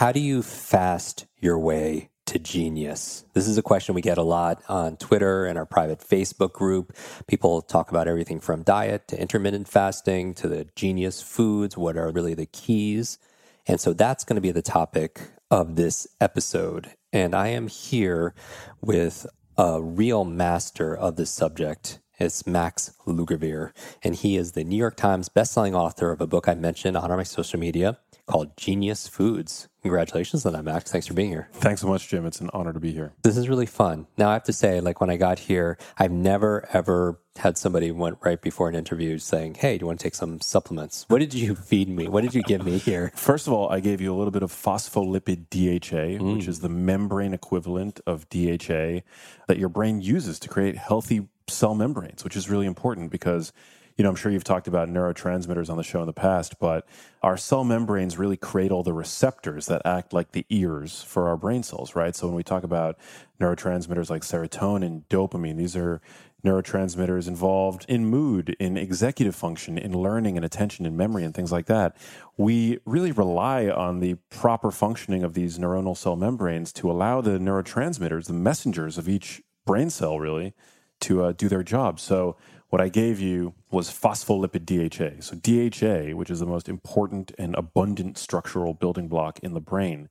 how do you fast your way to genius? This is a question we get a lot on Twitter and our private Facebook group. People talk about everything from diet to intermittent fasting to the genius foods. What are really the keys? And so that's going to be the topic of this episode. And I am here with a real master of this subject. It's Max Lugavere, and he is the New York Times bestselling author of a book I mentioned on my social media called Genius Foods. Congratulations on that, Max. Thanks for being here. Thanks so much, Jim. It's an honor to be here. This is really fun. Now, I have to say, like when I got here, I've never ever had somebody went right before an interview saying, "Hey, do you want to take some supplements?" What did you feed me? What did you give me here? First of all, I gave you a little bit of phospholipid DHA, Mm. which is the membrane equivalent of DHA that your brain uses to create healthy cell membranes, which is really important because you know, I'm sure you've talked about neurotransmitters on the show in the past, but our cell membranes really create all the receptors that act like the ears for our brain cells, right? So when we talk about neurotransmitters like serotonin, dopamine, these are neurotransmitters involved in mood, in executive function, in learning and attention and memory and things like that. We really rely on the proper functioning of these neuronal cell membranes to allow the neurotransmitters, the messengers of each brain cell, really, to uh, do their job. So what I gave you was phospholipid DHA. So DHA, which is the most important and abundant structural building block in the brain,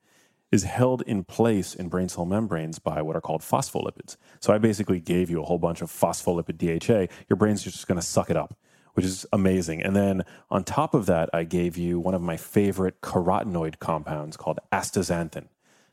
is held in place in brain cell membranes by what are called phospholipids. So I basically gave you a whole bunch of phospholipid DHA. Your brain's just going to suck it up, which is amazing. And then on top of that, I gave you one of my favorite carotenoid compounds called astaxanthin.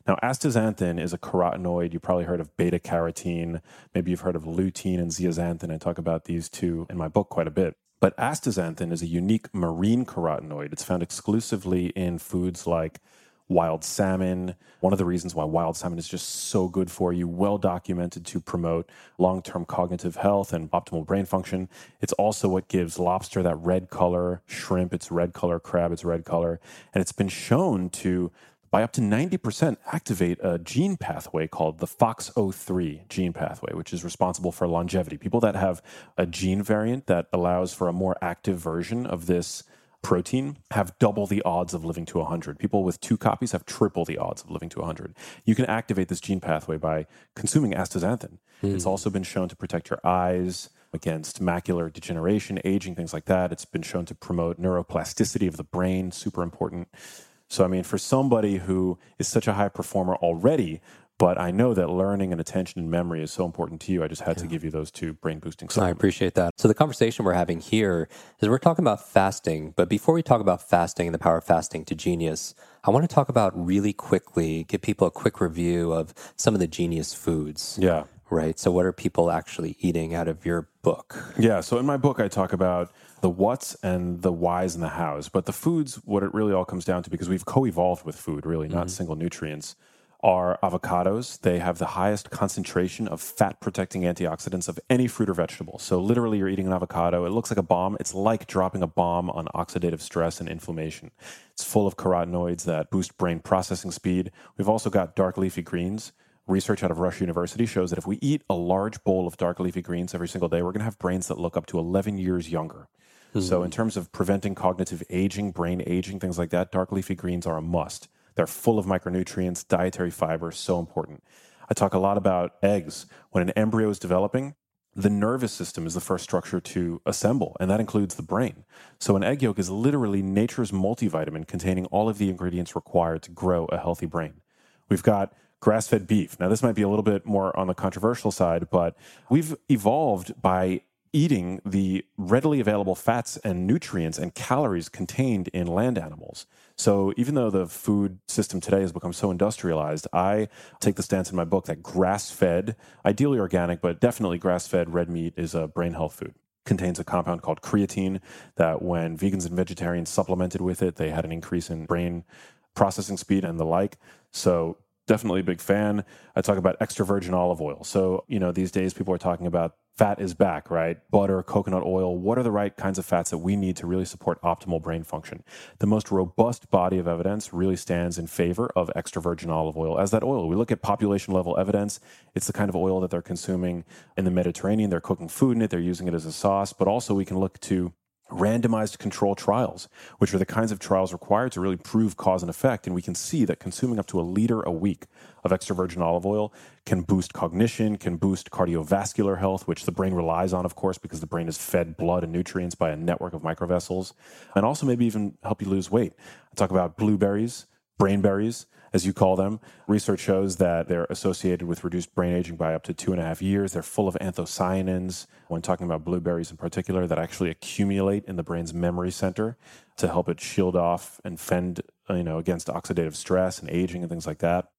Now, astaxanthin is a carotenoid. You probably heard of beta carotene. Maybe you've heard of lutein and zeaxanthin. I talk about these two in my book quite a bit. But astaxanthin is a unique marine carotenoid. It's found exclusively in foods like wild salmon. One of the reasons why wild salmon is just so good for you, well documented to promote long term cognitive health and optimal brain function. It's also what gives lobster that red color, shrimp, it's red color, crab, it's red color. And it's been shown to by up to 90% activate a gene pathway called the FOXO3 gene pathway, which is responsible for longevity. People that have a gene variant that allows for a more active version of this protein have double the odds of living to 100. People with two copies have triple the odds of living to 100. You can activate this gene pathway by consuming astaxanthin. It's hmm. also been shown to protect your eyes against macular degeneration, aging, things like that. It's been shown to promote neuroplasticity of the brain, super important. So, I mean, for somebody who is such a high performer already, but I know that learning and attention and memory is so important to you, I just had to give you those two brain boosting I appreciate that. So, the conversation we're having here is we're talking about fasting. But before we talk about fasting and the power of fasting to genius, I want to talk about really quickly, give people a quick review of some of the genius foods. Yeah. Right. So, what are people actually eating out of your book? Yeah. So in my book, I talk about the what's and the whys and the hows. But the foods, what it really all comes down to, because we've co evolved with food, really, not mm-hmm. single nutrients, are avocados. They have the highest concentration of fat protecting antioxidants of any fruit or vegetable. So literally, you're eating an avocado. It looks like a bomb. It's like dropping a bomb on oxidative stress and inflammation. It's full of carotenoids that boost brain processing speed. We've also got dark leafy greens. Research out of Rush University shows that if we eat a large bowl of dark leafy greens every single day, we're going to have brains that look up to 11 years younger. So, in terms of preventing cognitive aging, brain aging, things like that, dark leafy greens are a must. They're full of micronutrients, dietary fiber, so important. I talk a lot about eggs. When an embryo is developing, the nervous system is the first structure to assemble, and that includes the brain. So, an egg yolk is literally nature's multivitamin containing all of the ingredients required to grow a healthy brain. We've got grass fed beef. Now, this might be a little bit more on the controversial side, but we've evolved by eating the readily available fats and nutrients and calories contained in land animals. So even though the food system today has become so industrialized, I take the stance in my book that grass fed, ideally organic, but definitely grass fed red meat is a brain health food. Contains a compound called creatine that when vegans and vegetarians supplemented with it, they had an increase in brain processing speed and the like. So definitely a big fan. I talk about extra virgin olive oil. So, you know, these days people are talking about fat is back, right? Butter, coconut oil. What are the right kinds of fats that we need to really support optimal brain function? The most robust body of evidence really stands in favor of extra virgin olive oil as that oil. We look at population level evidence. It's the kind of oil that they're consuming in the Mediterranean. They're cooking food in it, they're using it as a sauce, but also we can look to randomized control trials, which are the kinds of trials required to really prove cause and effect. And we can see that consuming up to a liter a week of extra virgin olive oil can boost cognition, can boost cardiovascular health, which the brain relies on, of course, because the brain is fed blood and nutrients by a network of microvessels, and also maybe even help you lose weight. I talk about blueberries, brainberries as you call them. Research shows that they're associated with reduced brain aging by up to two and a half years. They're full of anthocyanins, when talking about blueberries in particular, that actually accumulate in the brain's memory center to help it shield off and fend you know, against oxidative stress and aging and things like that.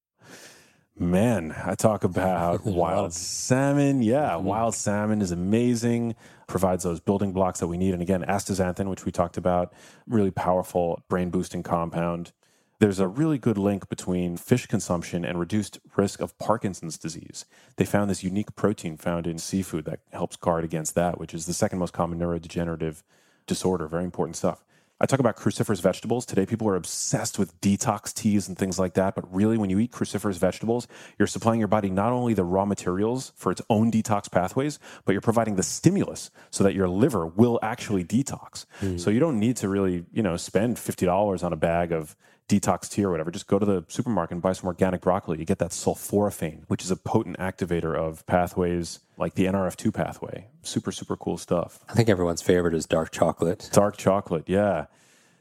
Man, I talk about wild salmon. Yeah, mm-hmm. wild salmon is amazing, provides those building blocks that we need. And again, astaxanthin, which we talked about, really powerful brain boosting compound. There's a really good link between fish consumption and reduced risk of Parkinson's disease. They found this unique protein found in seafood that helps guard against that, which is the second most common neurodegenerative disorder. Very important stuff. I talk about cruciferous vegetables. Today, people are obsessed with detox teas and things like that. But really, when you eat cruciferous vegetables, you're supplying your body not only the raw materials for its own detox pathways, but you're providing the stimulus so that your liver will actually detox. Mm. So you don't need to really, you know, spend $50 on a bag of detox tea or whatever, just go to the supermarket and buy some organic broccoli. You get that sulforaphane, which is a potent activator of pathways like the NRF2 pathway. Super, super cool stuff. I think everyone's favorite is dark chocolate. Dark chocolate, yeah.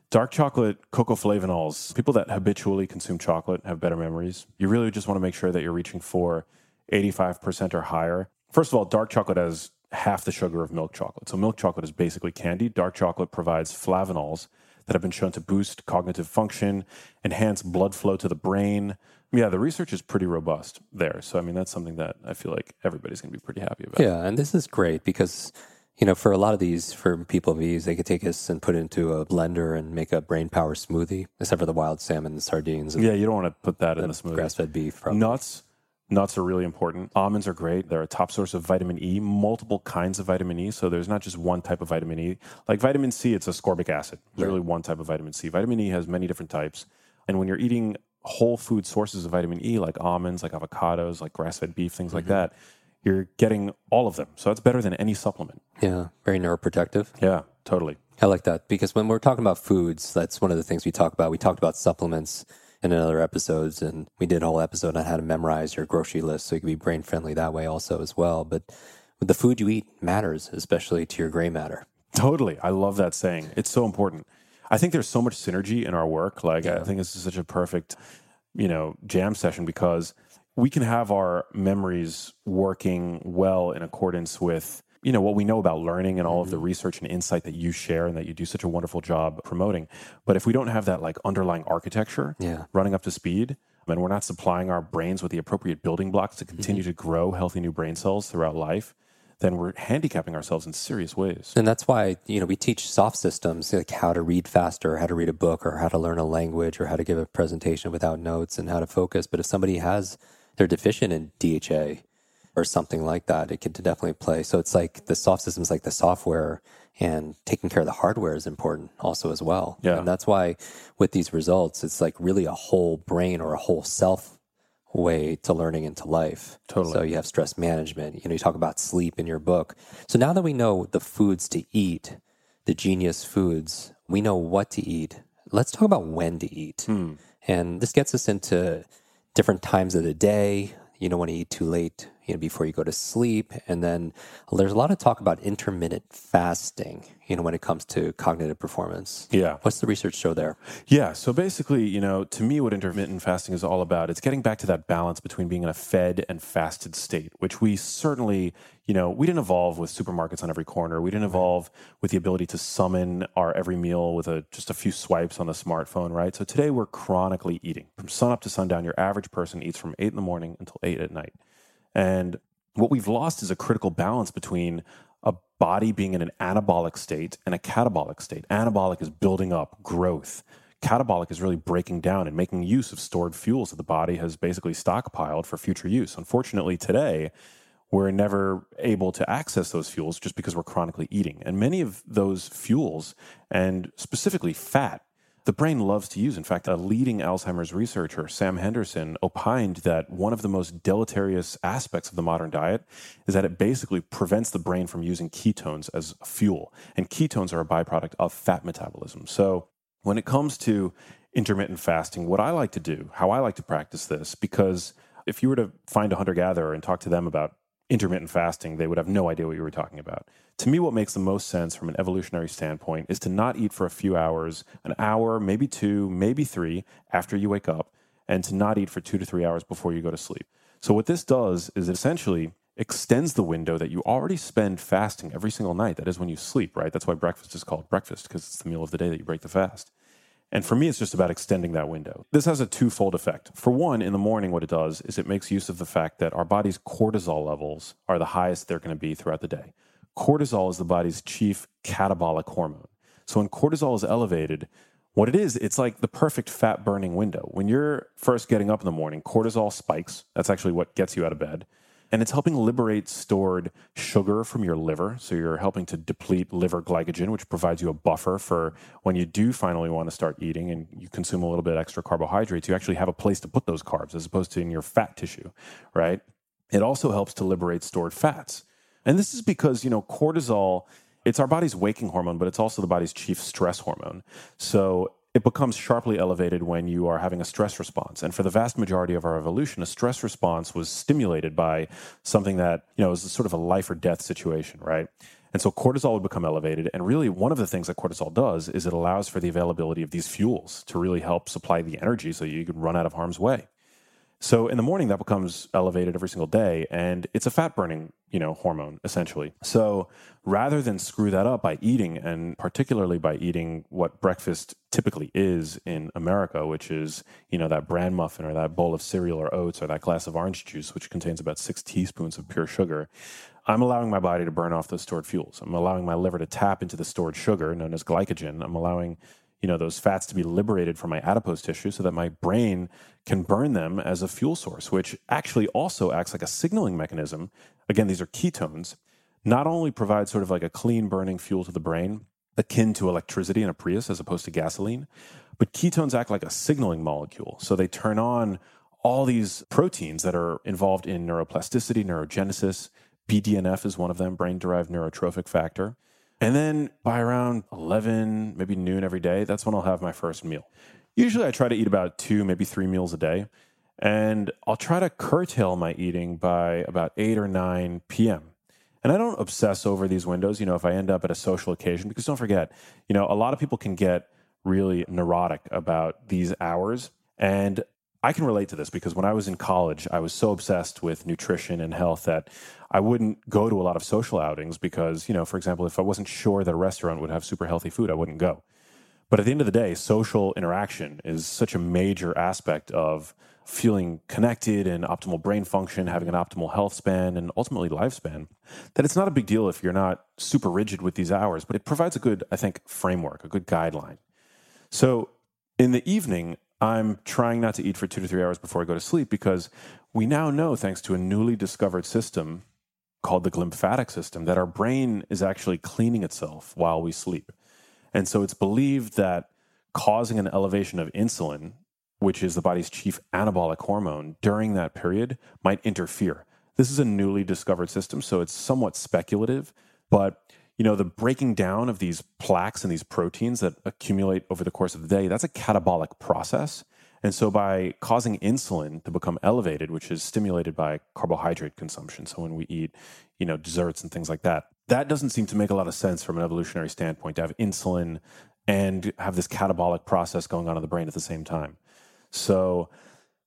Dark chocolate, cocoa flavanols. People that habitually consume chocolate have better memories. You really just want to make sure that you're reaching for 85% or higher. First of all, dark chocolate has half the sugar of milk chocolate. So milk chocolate is basically candy. Dark chocolate provides flavanols that have been shown to boost cognitive function, enhance blood flow to the brain. Yeah, the research is pretty robust there. So, I mean, that's something that I feel like everybody's going to be pretty happy about. Yeah, and this is great because, you know, for a lot of these, for people of these, they could take this and put it into a blender and make a brain power smoothie, except for the wild salmon, the sardines. yeah, you don't want to put that in the smoothie. Grass fed beef, probably. Nuts, Nuts are really important. Almonds are great. They're a top source of vitamin E, multiple kinds of vitamin E. So there's not just one type of vitamin E. Like vitamin C, it's ascorbic acid. There's really one type of vitamin C. Vitamin E has many different types. And when you're eating whole food sources of vitamin E, like almonds, like avocados, like grass fed beef, things mm-hmm. like that, you're getting all of them. So it's better than any supplement. Yeah, very neuroprotective. Yeah, totally. I like that because when we're talking about foods, that's one of the things we talk about. We talked about supplements in other episodes, and we did a whole episode on how to memorize your grocery list so you can be brain friendly that way also as well. But the food you eat matters, especially to your gray matter. Totally. I love that saying. It's so important. I think there's so much synergy in our work. Like, yeah. I think this is such a perfect, you know, jam session because we can have our memories working well in accordance with you know what we know about learning and all of the mm-hmm. research and insight that you share and that you do such a wonderful job promoting but if we don't have that like underlying architecture yeah. running up to speed and we're not supplying our brains with the appropriate building blocks to continue mm-hmm. to grow healthy new brain cells throughout life then we're handicapping ourselves in serious ways. And that's why, you know, we teach soft systems like how to read faster, how to read a book, or how to learn a language, or how to give a presentation without notes and how to focus. But if somebody has, they're deficient in DHA, or something like that, it could definitely play. So it's like the soft systems, like the software and taking care of the hardware is important also as well. Yeah. And that's why with these results, it's like really a whole brain or a whole self way to learning into life. Totally. So you have stress management. You know, you talk about sleep in your book. So now that we know the foods to eat, the genius foods, we know what to eat. Let's talk about when to eat. Hmm. And this gets us into different times of the day. You don't want to eat too late you know, before you go to sleep. And then there's a lot of talk about intermittent fasting, you know, when it comes to cognitive performance. Yeah. What's the research show there? Yeah. So basically, you know, to me, what intermittent fasting is all about, it's getting back to that balance between being in a fed and fasted state, which we certainly, you know, we didn't evolve with supermarkets on every corner. We didn't evolve with the ability to summon our every meal with a just a few swipes on the smartphone, right? So today we're chronically eating. From sun up to sundown, your average person eats from eight in the morning until eight at night. And what we've lost is a critical balance between a body being in an anabolic state and a catabolic state. Anabolic is building up growth, catabolic is really breaking down and making use of stored fuels that the body has basically stockpiled for future use. Unfortunately, today, we're never able to access those fuels just because we're chronically eating. And many of those fuels, and specifically fat, the brain loves to use. In fact, a leading Alzheimer's researcher, Sam Henderson, opined that one of the most deleterious aspects of the modern diet is that it basically prevents the brain from using ketones as fuel. And ketones are a byproduct of fat metabolism. So when it comes to intermittent fasting, what I like to do, how I like to practice this, because if you were to find a hunter gatherer and talk to them about intermittent fasting, they would have no idea what you were talking about. To me, what makes the most sense from an evolutionary standpoint is to not eat for a few hours, an hour, maybe two, maybe three after you wake up, and to not eat for two to three hours before you go to sleep. So, what this does is it essentially extends the window that you already spend fasting every single night. That is when you sleep, right? That's why breakfast is called breakfast, because it's the meal of the day that you break the fast. And for me, it's just about extending that window. This has a twofold effect. For one, in the morning, what it does is it makes use of the fact that our body's cortisol levels are the highest they're going to be throughout the day. Cortisol is the body's chief catabolic hormone. So when cortisol is elevated, what it is, it's like the perfect fat burning window. When you're first getting up in the morning, cortisol spikes. That's actually what gets you out of bed and it's helping liberate stored sugar from your liver. So you're helping to deplete liver glycogen, which provides you a buffer for when you do finally want to start eating and you consume a little bit extra carbohydrates. You actually have a place to put those carbs as opposed to in your fat tissue, right? It also helps to liberate stored fats. And this is because, you know, cortisol it's our body's waking hormone, but it's also the body's chief stress hormone. So it becomes sharply elevated when you are having a stress response. And for the vast majority of our evolution, a stress response was stimulated by something that, you know, was sort of a life or death situation, right? And so cortisol would become elevated. And really, one of the things that cortisol does is it allows for the availability of these fuels to really help supply the energy so you can run out of harm's way. So in the morning, that becomes elevated every single day, and it's a fat burning, you know, hormone essentially. So rather than screw that up by eating, and particularly by eating what breakfast typically is in America, which is you know that bran muffin or that bowl of cereal or oats or that glass of orange juice, which contains about six teaspoons of pure sugar. I'm allowing my body to burn off those stored fuels. I'm allowing my liver to tap into the stored sugar known as glycogen. I'm allowing you know those fats to be liberated from my adipose tissue so that my brain can burn them as a fuel source which actually also acts like a signaling mechanism. Again these are ketones. Not only provide sort of like a clean burning fuel to the brain akin to electricity in a prius as opposed to gasoline but ketones act like a signaling molecule. So they turn on all these proteins that are involved in neuroplasticity neurogenesis. Bdnf is one of them brain derived neurotrophic factor and then by around 11, maybe noon every day, that's when I'll have my first meal. Usually I try to eat about two, maybe three meals a day. And I'll try to curtail my eating by about 8 or 9 p.m. And I don't obsess over these windows, you know, if I end up at a social occasion, because don't forget, you know, a lot of people can get really neurotic about these hours. And I can relate to this because when I was in college, I was so obsessed with nutrition and health that I wouldn't go to a lot of social outings because, you know, for example, if I wasn't sure that a restaurant would have super healthy food, I wouldn't go. But at the end of the day, social interaction is such a major aspect of feeling connected and optimal brain function, having an optimal health span, and ultimately lifespan, that it's not a big deal if you're not super rigid with these hours, but it provides a good, I think, framework, a good guideline. So in the evening, I'm trying not to eat for two to three hours before I go to sleep because we now know, thanks to a newly discovered system called the glymphatic system, that our brain is actually cleaning itself while we sleep. And so it's believed that causing an elevation of insulin, which is the body's chief anabolic hormone, during that period might interfere. This is a newly discovered system, so it's somewhat speculative, but you know, the breaking down of these plaques and these proteins that accumulate over the course of the day, that's a catabolic process. And so by causing insulin to become elevated, which is stimulated by carbohydrate consumption, so when we eat, you know, desserts and things like that, that doesn't seem to make a lot of sense from an evolutionary standpoint to have insulin and have this catabolic process going on in the brain at the same time. So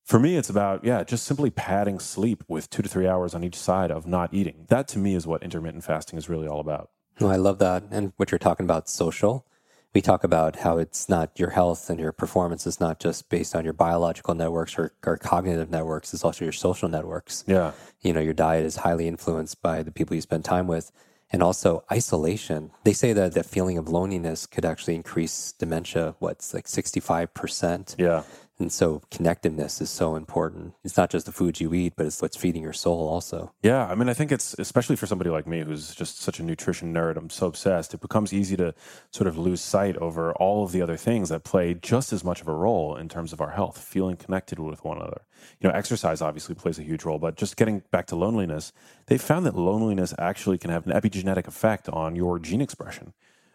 for me, it's about, yeah, just simply padding sleep with two to three hours on each side of not eating. That to me is what intermittent fasting is really all about. No, I love that. And what you're talking about, social, we talk about how it's not your health and your performance is not just based on your biological networks or, or cognitive networks, it's also your social networks. Yeah. You know, your diet is highly influenced by the people you spend time with. and also isolation. They say that the feeling of loneliness could actually increase dementia, what's like 65%. Yeah. And so connectiveness is so important. It's not just the food you eat, but it's what's feeding your soul also. Yeah, I mean, I think it's especially for somebody like me who's just such a nutrition nerd. I'm so obsessed. It becomes easy to sort of lose sight over all of the other things that play just as much of a role in terms of our health, feeling connected with one another. You know, exercise obviously plays a huge role, but just getting back to loneliness, they found that loneliness actually can have an epigenetic effect on your gene expression.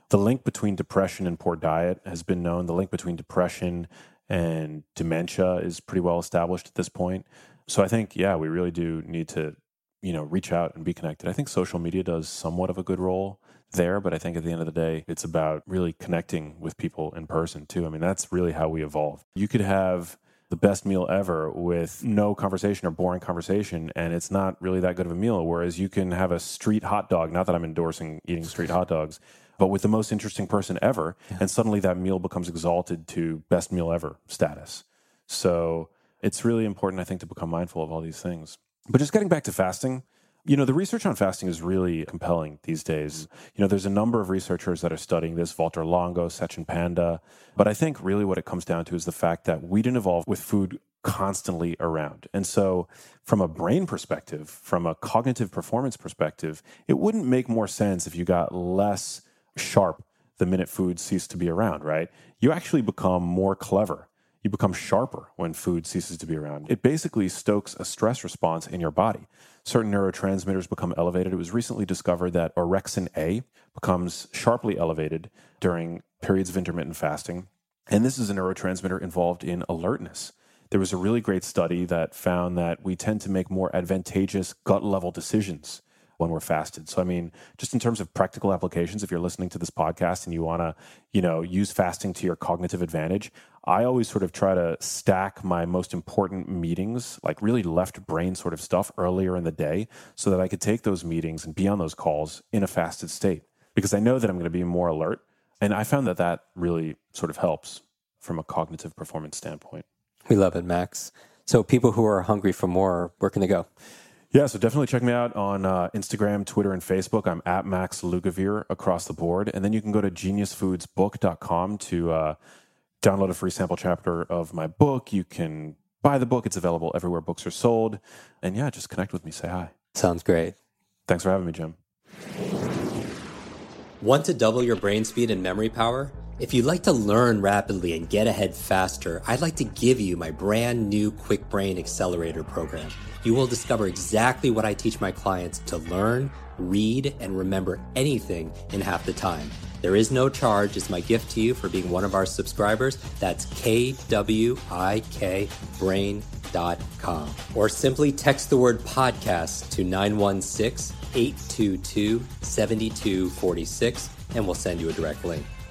The link between depression and poor diet has been known. The link between depression and dementia is pretty well established at this point. So I think, yeah, we really do need to, you know, reach out and be connected. I think social media does somewhat of a good role there, but I think at the end of the day, it's about really connecting with people in person too. I mean, that's really how we evolve. You could have the best meal ever with no conversation or boring conversation, and it's not really that good of a meal. Whereas you can have a street hot dog, not that I'm endorsing eating street hot dogs, but with the most interesting person ever. Yeah. And suddenly that meal becomes exalted to best meal ever status. So it's really important, I think, to become mindful of all these things. But just getting back to fasting, you know, the research on fasting is really compelling these days. Mm-hmm. You know, there's a number of researchers that are studying this, Valter Longo, Satchin Panda. But I think really what it comes down to is the fact that we didn't evolve with food constantly around. And so, from a brain perspective, from a cognitive performance perspective, it wouldn't make more sense if you got less sharp the minute food ceases to be around, right? You actually become more clever. You become sharper when food ceases to be around. It basically stokes a stress response in your body. Certain neurotransmitters become elevated. It was recently discovered that orexin A becomes sharply elevated during periods of intermittent fasting. And this is a neurotransmitter involved in alertness. There was a really great study that found that we tend to make more advantageous gut level decisions when we're fasted. So I mean, just in terms of practical applications, if you're listening to this podcast and you want to, you know, use fasting to your cognitive advantage, I always sort of try to stack my most important meetings, like really left brain sort of stuff earlier in the day so that I could take those meetings and be on those calls in a fasted state because I know that I'm going to be more alert. And I found that that really sort of helps from a cognitive performance standpoint. We love it, Max. So people who are hungry for more, where can they go? Yeah, so definitely check me out on uh, Instagram, Twitter, and Facebook. I'm at Max Lugavere across the board. And then you can go to geniusfoodsbook.com to uh, download a free sample chapter of my book. You can buy the book, it's available everywhere books are sold. And yeah, just connect with me, say hi. Sounds great. Thanks for having me, Jim. Want to double your brain speed and memory power? If you'd like to learn rapidly and get ahead faster, I'd like to give you my brand new Kwik Brain Accelerator program. You will discover exactly what I teach my clients to learn, read, and remember anything in half the time. There is no charge. It's my gift to you for being one of our subscribers. That's kwikbrain.com. Or simply text the word podcast to 916 822 7246 and we'll send you a direct link.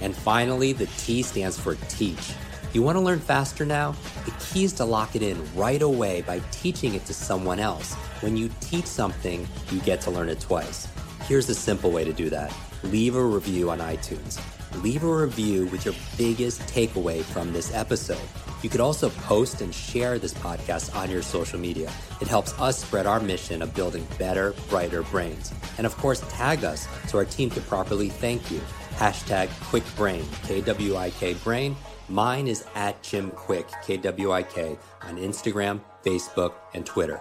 And finally, the T stands for teach. You want to learn faster now? The key is to lock it in right away by teaching it to someone else. When you teach something, you get to learn it twice. Here's a simple way to do that leave a review on iTunes. Leave a review with your biggest takeaway from this episode. You could also post and share this podcast on your social media. It helps us spread our mission of building better, brighter brains. And of course, tag us so our team can properly thank you. Hashtag KwikBrain, K W I K Brain. Mine is at Jim Kwik, K W I K, on Instagram, Facebook, and Twitter.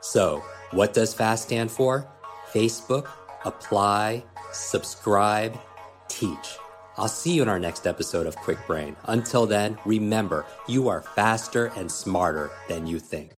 So, what does FAST stand for? Facebook, apply, subscribe, teach. I'll see you in our next episode of Kwik Brain. Until then, remember, you are faster and smarter than you think.